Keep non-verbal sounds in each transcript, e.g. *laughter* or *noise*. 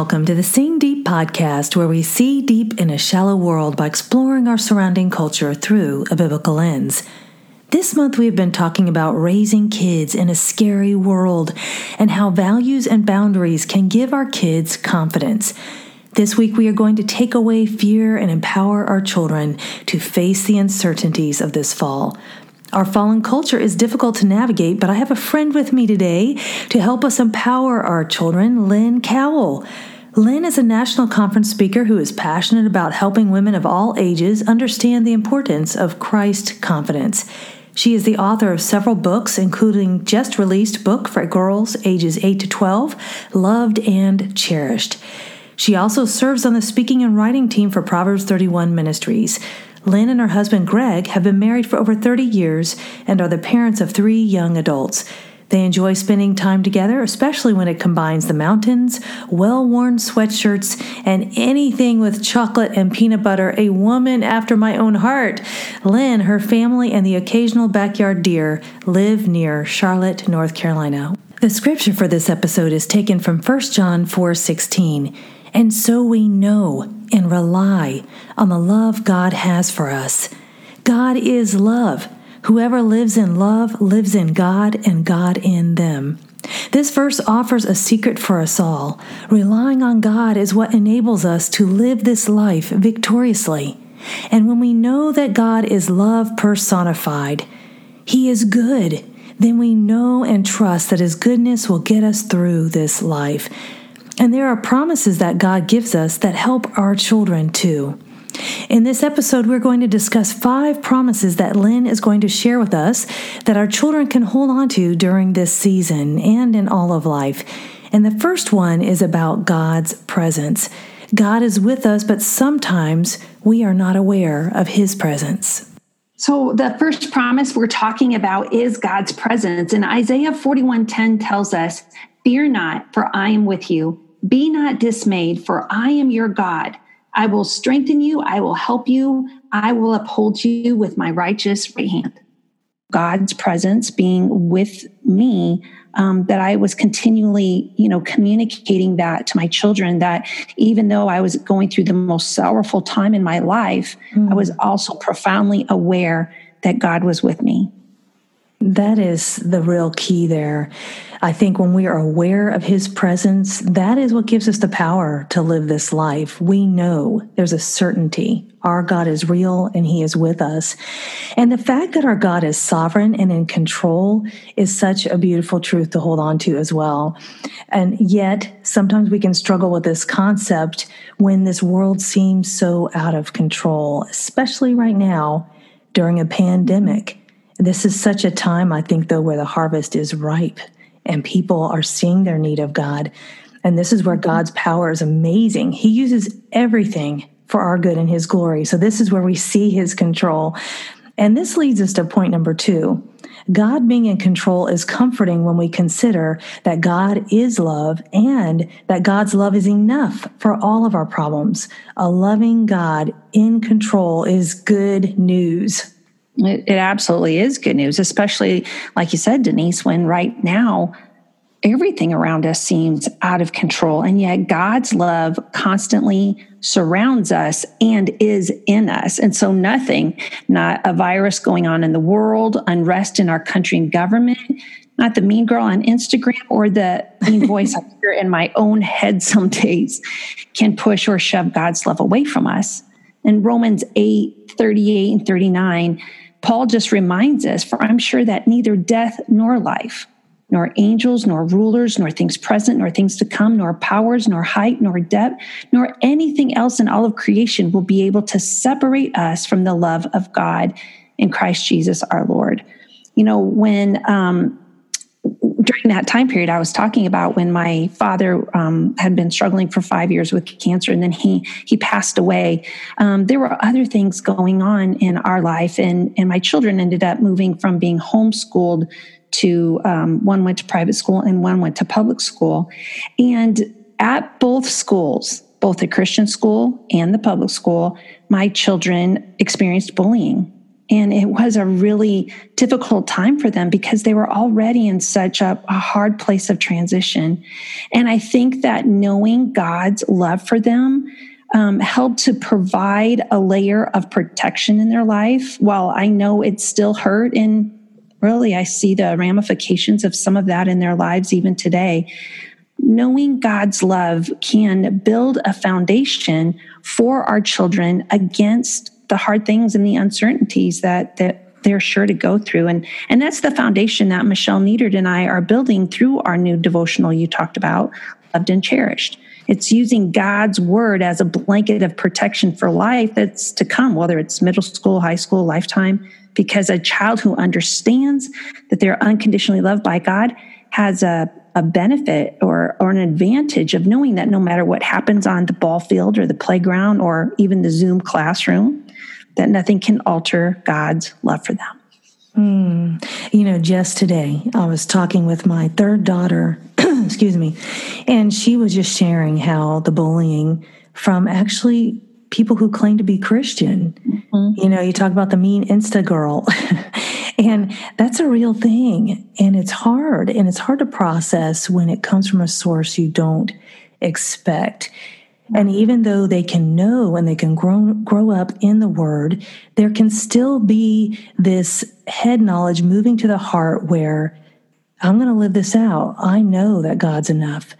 welcome to the Seeing Deep podcast, where we see deep in a shallow world by exploring our surrounding culture through a biblical lens. This month, we have been talking about raising kids in a scary world and how values and boundaries can give our kids confidence. This week, we are going to take away fear and empower our children to face the uncertainties of this fall. Our fallen culture is difficult to navigate, but I have a friend with me today to help us empower our children, Lynn Cowell. Lynn is a national conference speaker who is passionate about helping women of all ages understand the importance of Christ confidence. She is the author of several books, including just released book for girls ages 8 to 12, Loved and Cherished. She also serves on the speaking and writing team for Proverbs 31 Ministries. Lynn and her husband Greg have been married for over 30 years and are the parents of three young adults. They enjoy spending time together, especially when it combines the mountains, well worn sweatshirts, and anything with chocolate and peanut butter. A woman after my own heart. Lynn, her family, and the occasional backyard deer live near Charlotte, North Carolina. The scripture for this episode is taken from 1 John 4 16. And so we know and rely on the love God has for us. God is love. Whoever lives in love lives in God and God in them. This verse offers a secret for us all. Relying on God is what enables us to live this life victoriously. And when we know that God is love personified, He is good, then we know and trust that His goodness will get us through this life. And there are promises that God gives us that help our children too. In this episode, we're going to discuss five promises that Lynn is going to share with us that our children can hold on to during this season and in all of life. And the first one is about God's presence. God is with us, but sometimes we are not aware of his presence. So the first promise we're talking about is God's presence. And Isaiah 41:10 tells us, "Fear not, for I am with you. Be not dismayed, for I am your God. I will strengthen you. I will help you. I will uphold you with my righteous right hand. God's presence being with me, um, that I was continually, you know, communicating that to my children. That even though I was going through the most sorrowful time in my life, mm. I was also profoundly aware that God was with me. That is the real key there. I think when we are aware of his presence, that is what gives us the power to live this life. We know there's a certainty. Our God is real and he is with us. And the fact that our God is sovereign and in control is such a beautiful truth to hold on to as well. And yet, sometimes we can struggle with this concept when this world seems so out of control, especially right now during a pandemic. This is such a time, I think, though, where the harvest is ripe and people are seeing their need of God. And this is where mm-hmm. God's power is amazing. He uses everything for our good and His glory. So, this is where we see His control. And this leads us to point number two. God being in control is comforting when we consider that God is love and that God's love is enough for all of our problems. A loving God in control is good news. It, it absolutely is good news, especially like you said, Denise, when right now everything around us seems out of control. And yet God's love constantly surrounds us and is in us. And so nothing, not a virus going on in the world, unrest in our country and government, not the mean girl on Instagram or the mean voice I hear in my own head some days can push or shove God's love away from us. In Romans 8, 38 and 39, Paul just reminds us, for I'm sure that neither death nor life, nor angels, nor rulers, nor things present, nor things to come, nor powers, nor height, nor depth, nor anything else in all of creation will be able to separate us from the love of God in Christ Jesus our Lord. You know, when um, during that time period I was talking about when my father um, had been struggling for five years with cancer and then he he passed away. Um, there were other things going on in our life, and and my children ended up moving from being homeschooled to um, one went to private school and one went to public school, and at both schools, both the Christian school and the public school, my children experienced bullying And it was a really difficult time for them because they were already in such a, a, hard place of transition. And I think that knowing God's love for them um, helped to provide a layer of protection in their life. While I know it still hurt, and really I see the ramifications of some of that in their lives even today. Knowing God's love can build a foundation for our children against the hard things and the uncertainties that that they're sure to go through. And and that's the foundation that michelle Nietert and i are building through our new devotional you talked about loved and cherished. It's using god's word as a blanket of protection for life that's to come whether it's middle school high school lifetime because a child who understands that they're unconditionally loved by god has a a benefit or, or an advantage of knowing that no matter what happens on the ball field or the playground or even the Zoom classroom, that nothing can alter God's love for them. Mm. You know, just today I was talking with my third daughter, *clears throat* excuse me, and she was just sharing how the bullying from actually people who claim to be Christian. Mm-hmm. You know, you talk about the mean Insta girl. *laughs* and that's a real thing. And it's hard. And it's hard to process when it comes from a source you don't expect. And even though they can know and they can grow, grow up in the word, there can still be this head knowledge moving to the heart where I'm going to live this out. I know that God's enough.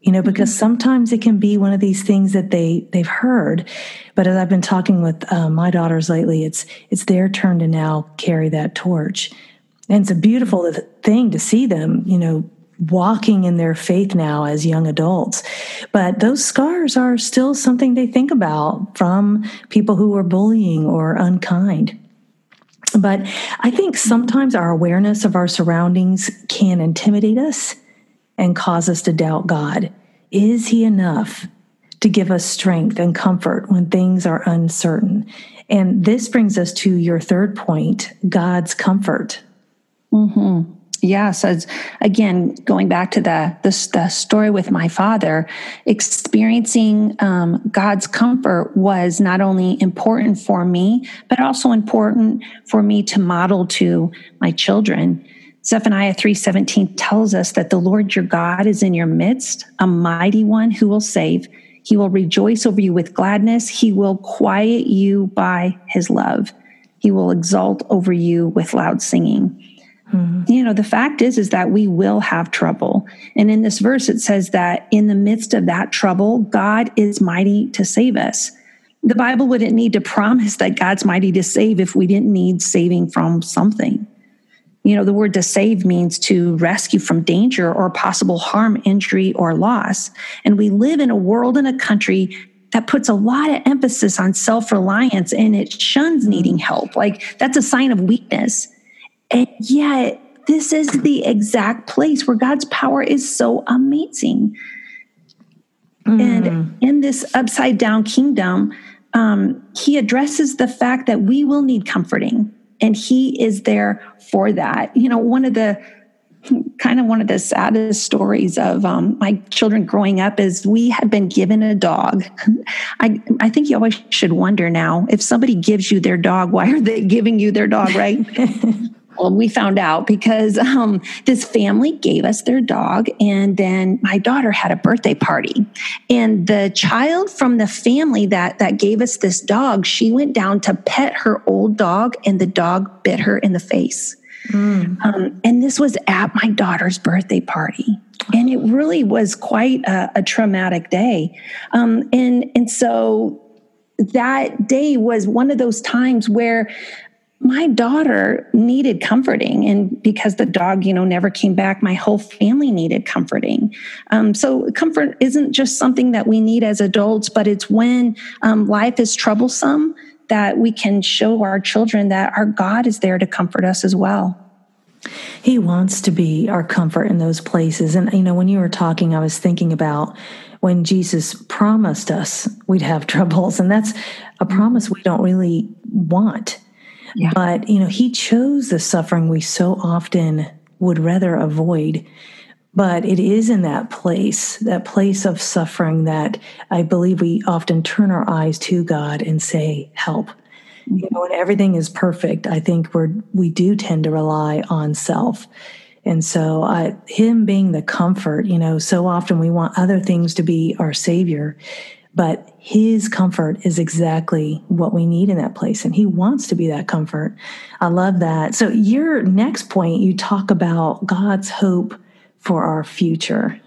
You know, because mm-hmm. sometimes it can be one of these things that they they've heard, but as I've been talking with uh, my daughters lately, it's it's their turn to now carry that torch, and it's a beautiful thing to see them, you know, walking in their faith now as young adults. But those scars are still something they think about from people who were bullying or unkind. But I think sometimes our awareness of our surroundings can intimidate us and cause us to doubt God. Is He enough to give us strength and comfort when things are uncertain? And this brings us to your third point God's comfort. Mm-hmm yes again going back to the, the, the story with my father experiencing um, god's comfort was not only important for me but also important for me to model to my children. Zephaniah 3.17 tells us that the lord your god is in your midst a mighty one who will save. He will rejoice over you with gladness. He will quiet you by his love. He will exult over you with loud singing Mm-hmm. You know, the fact is, is that we will have trouble. And in this verse, it says that in the midst of that trouble, God is mighty to save us. The Bible wouldn't need to promise that God's mighty to save if we didn't need saving from something. You know, the word to save means to rescue from danger or possible harm, injury, or loss. And we live in a world and a country that puts a lot of emphasis on self reliance and it shuns needing help. Like that's a sign of weakness. And yet, this is the exact place where God's power is so amazing. Mm. And in this upside down kingdom, um, he addresses the fact that we will need comforting, and he is there for that. You know, one of the kind of one of the saddest stories of um, my children growing up is we had been given a dog. *laughs* I, I think you always should wonder now if somebody gives you their dog, why are they *laughs* giving you their dog, right? *laughs* Well, we found out because *laughs* um, this family gave us their dog, and then my daughter had a birthday party, and the child from the family that that gave us this dog, she went down to pet her old dog, and the dog bit her in the face. Mm. Um, and this was at my daughter's birthday party. And it really was quite a, a traumatic day. Um, and, and so that day was one of those times where my daughter needed comforting and because the dog you know never came back my whole family needed comforting. Um, so comfort isn't just something that we need as adults but it's when um, life is troublesome that we can show our children that our god is there to comfort us as well. He wants to be our comfort in those places. And you know when you were talking i was thinking about when jesus promised us we'd have *laughs* troubles and that's a promise we don't really want yeah. But, you know, he chose the suffering we so often would rather avoid. But it is in that place, that place of suffering, that I believe we often turn our eyes to God and say, Help. Mm-hmm. You know, when everything is perfect, I think we're we do tend to rely on self. And so, I, him being the comfort, you know, so often we want other things to be our savior, but his comfort is exactly what we need in that place. And he wants to be that comfort. I love that. So, your next point, you talk about God's hope for our future.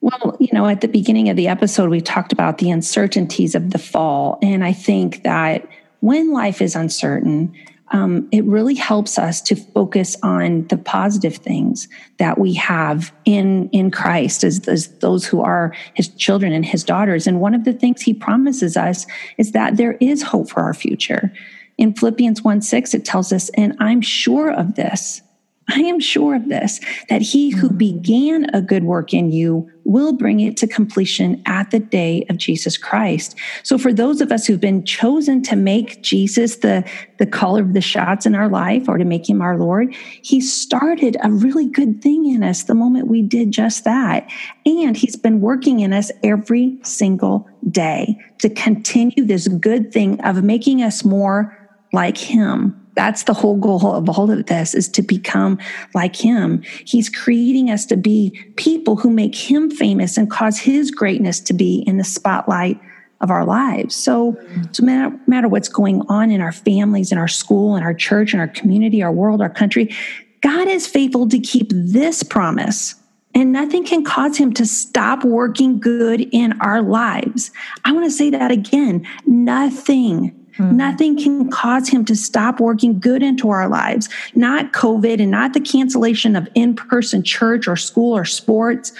Well, you know, at the beginning of the episode, we talked about the uncertainties of the fall. And I think that when life is uncertain, um, it really helps us to focus on the positive things that we have in in Christ as, as those who are His children and His daughters. And one of the things He promises us is that there is hope for our future. In Philippians 1 6, it tells us, and I'm sure of this I am sure of this, that he who mm. began a good work in you will bring it to completion at the day of Jesus Christ. So for those of us who've been chosen to make Jesus the, the caller of the shots in our life or to make him our Lord, he started a really good thing in us the moment we did just that. And he's been working in us every single day to continue this good thing of making us more like him that's the whole goal of all of this is to become like him. He's creating us to be people who make him famous and cause his greatness to be in the spotlight of our lives. So, so matter, matter what's going on in our families, in our school, in our church, in our community, our world, our country, God is faithful to keep this promise. And nothing can cause him to stop working good in our lives. I want to say that again. Nothing Mm-hmm. Nothing can cause him to stop working good into our lives, not COVID and not the cancellation of in person church or school or sports.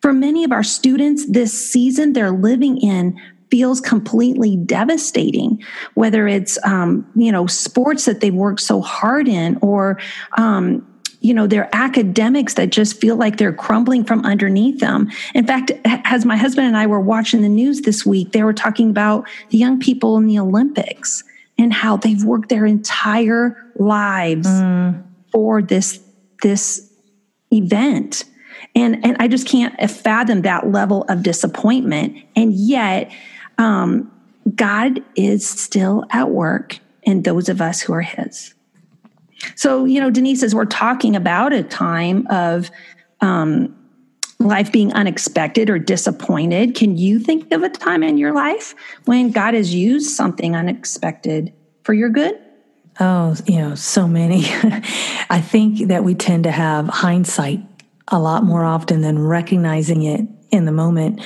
For many of our students, this season they're living in feels completely devastating, whether it's, um, you know, sports that they've worked so hard in or, um, you know, their academics that just feel like they're crumbling from underneath them. In fact, as my husband and I were watching the news this week, they were talking about the young people in the Olympics and how they've worked their entire lives mm. for this this event. And and I just can't fathom that level of disappointment. And yet, um, God is still at work in those of us who are His. So, you know, Denise, as we're talking about a time of um, life being unexpected or disappointed, can you think of a time in your life when God has used something unexpected for your good? Oh, you know, so many. *laughs* I think that we tend to have hindsight a lot more often than recognizing it in the moment.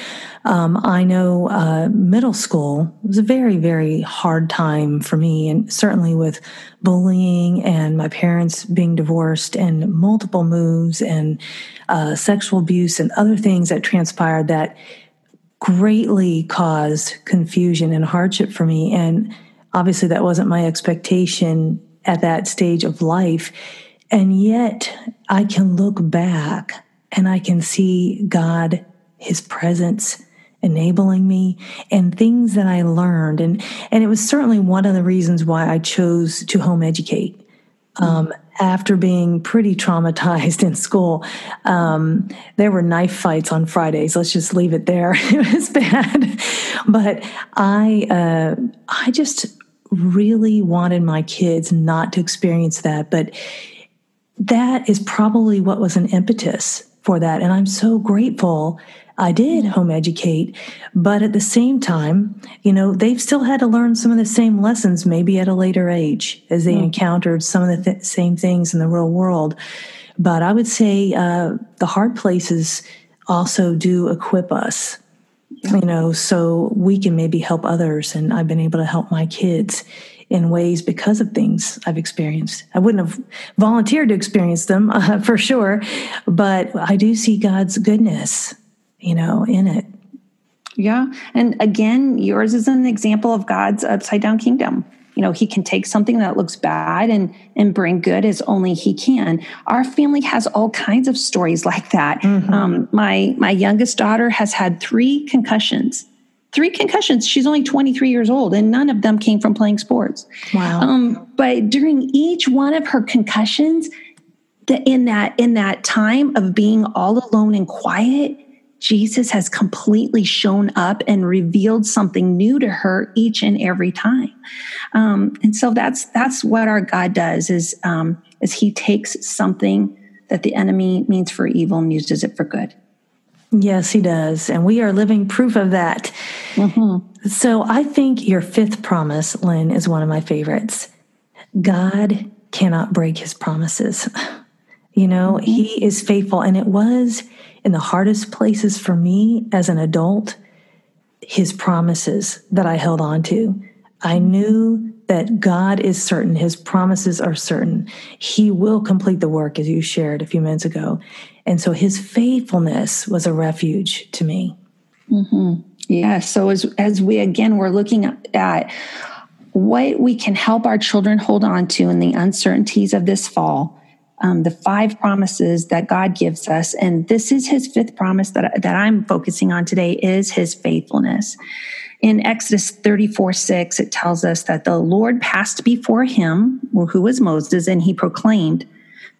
Um, I know uh, middle school was a very, very hard time for me, and certainly with bullying and my parents being divorced and multiple moves and uh, sexual abuse and other things that transpired that greatly caused confusion and hardship for me. And obviously, that wasn't my expectation at that stage of life. And yet, I can look back and I can see God his presence enabling me and things that I learned. And, and it was certainly one of the reasons why I chose to home educate. Um, after being pretty traumatized *laughs* in school, um, there were knife fights on Fridays. Let's just leave it there. *laughs* it was bad, but I uh, I just really wanted my kids not to experience that. But that is probably what was an impetus for that, and I'm so grateful I did home educate, but at the same time, you know, they've still had to learn some of the same lessons, maybe at a later age, as they mm. encountered some of the th- same things in the real world. But I would say uh, the hard places also do equip us, you know, so we can maybe help others. And I've been able to help my kids in ways because of things I've experienced. I wouldn't have volunteered to experience them uh, *laughs* for sure, but I do see God's goodness you know, in it. Yeah. And again, yours is an example of God's upside down kingdom. You know, he can take something that looks bad and and bring good as only he can. Our family has all kinds of stories like that. Mm-hmm. Um, my my youngest daughter has had three concussions. Three concussions. She's only 23 years old, and none of them came from playing sports. Wow. Um, but during each one of her concussions, the, in that in that time of being all alone and quiet, Jesus has completely shown up and revealed something new to her each and every time. Um, and so that's that's what our God does is um, is He takes something that the enemy means for evil and uses it for good. Yes, He does, and we are living proof of that. Mm-hmm. So I think your fifth promise, Lynn, is one of my favorites. God cannot break His promises. *laughs* You know, mm-hmm. He is faithful, and it was in the hardest places for me as an adult, his promises that I held on to. I knew that God is certain, his promises are certain. He will complete the work, as you shared a few minutes ago. And so his faithfulness was a refuge to me. Mm-hmm. Yeah. So as, as we again, we're looking at what we can help our children hold on to in the uncertainties of this fall um, the five promises that God gives us. And this is his fifth promise that, that I'm focusing on today is his faithfulness. In Exodus 34 6, it tells us that the Lord passed before him, who was Moses, and he proclaimed,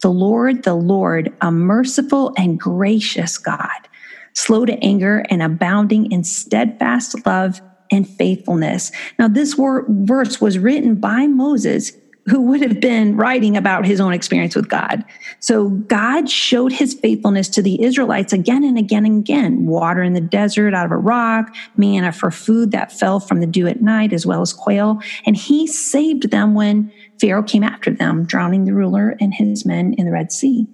The Lord, the Lord, a merciful and gracious God, slow to anger and abounding in steadfast love and faithfulness. Now, this verse was written by Moses who would have been writing about his own experience with God. So God showed his faithfulness to the Israelites again and again and again water in the desert out of a rock, manna for food that fell from the dew at night, as well as quail. And he saved them when Pharaoh came after them, drowning the ruler and his men in the Red Sea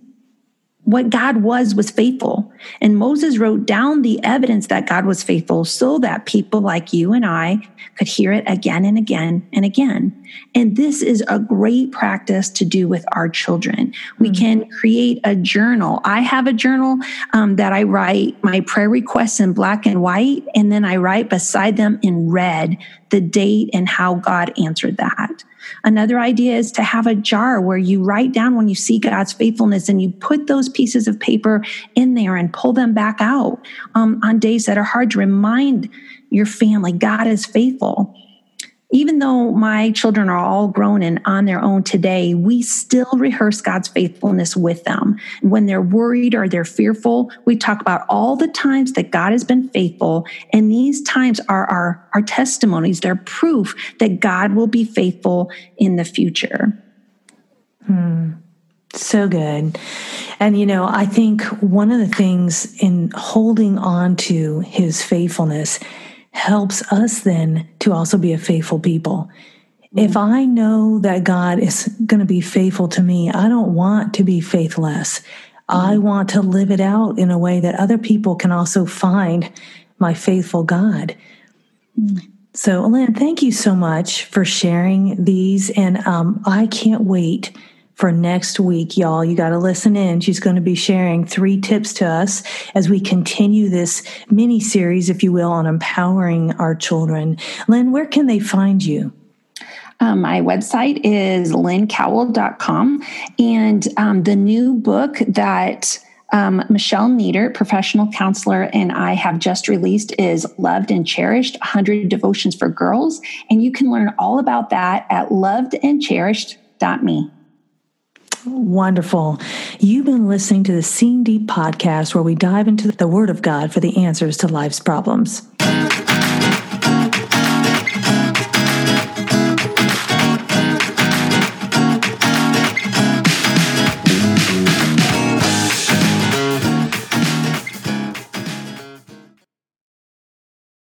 what God was was faithful. And Moses wrote down the evidence that God was faithful so that people like you and I could hear it again and again and again. And this is a great practice to do with our children. We mm-hmm. can create a journal. I have a journal um, that I write my prayer requests in black and white, and then I write beside them in red the date and how God answered that. Another idea is to have a jar where you write down when you see God's faithfulness and you put those pieces of paper in there and pull them back out um, on days that are hard to remind your family God is faithful even though my children are all grown and on their own today, we still rehearse God's faithfulness with them. When they're worried or they're fearful, we talk about all the times that God has been faithful. And these times are our, our testimonies. They're proof that God will be faithful in the future. Hmm. So good. And, you know, I think one of the things in holding on to his faithfulness helps us then to also be a faithful people. If mm-hmm. I know that God is going to be faithful to me, I don't want to be faithless. I mm-hmm. want to live it out in a way that other people can also find my faithful God. Mm. So, Lynn, thank you so much for sharing these. And um, I can't wait for next week, y'all. You got to listen in. She's going to be sharing three tips to us as we continue this mini series, if you will, on empowering our children. Lynn, where can they find you? Um, my website is lynncowell.com. And um, the new book that um, Michelle Nietert, professional counselor, and I have just released is Loved and Cherished 100 Devotions for Girls. And you can learn all about that at lovedandcherished.me. Wonderful. You've been listening to the Seeing Deep podcast, where we dive into the Word of God for the answers to life's problems.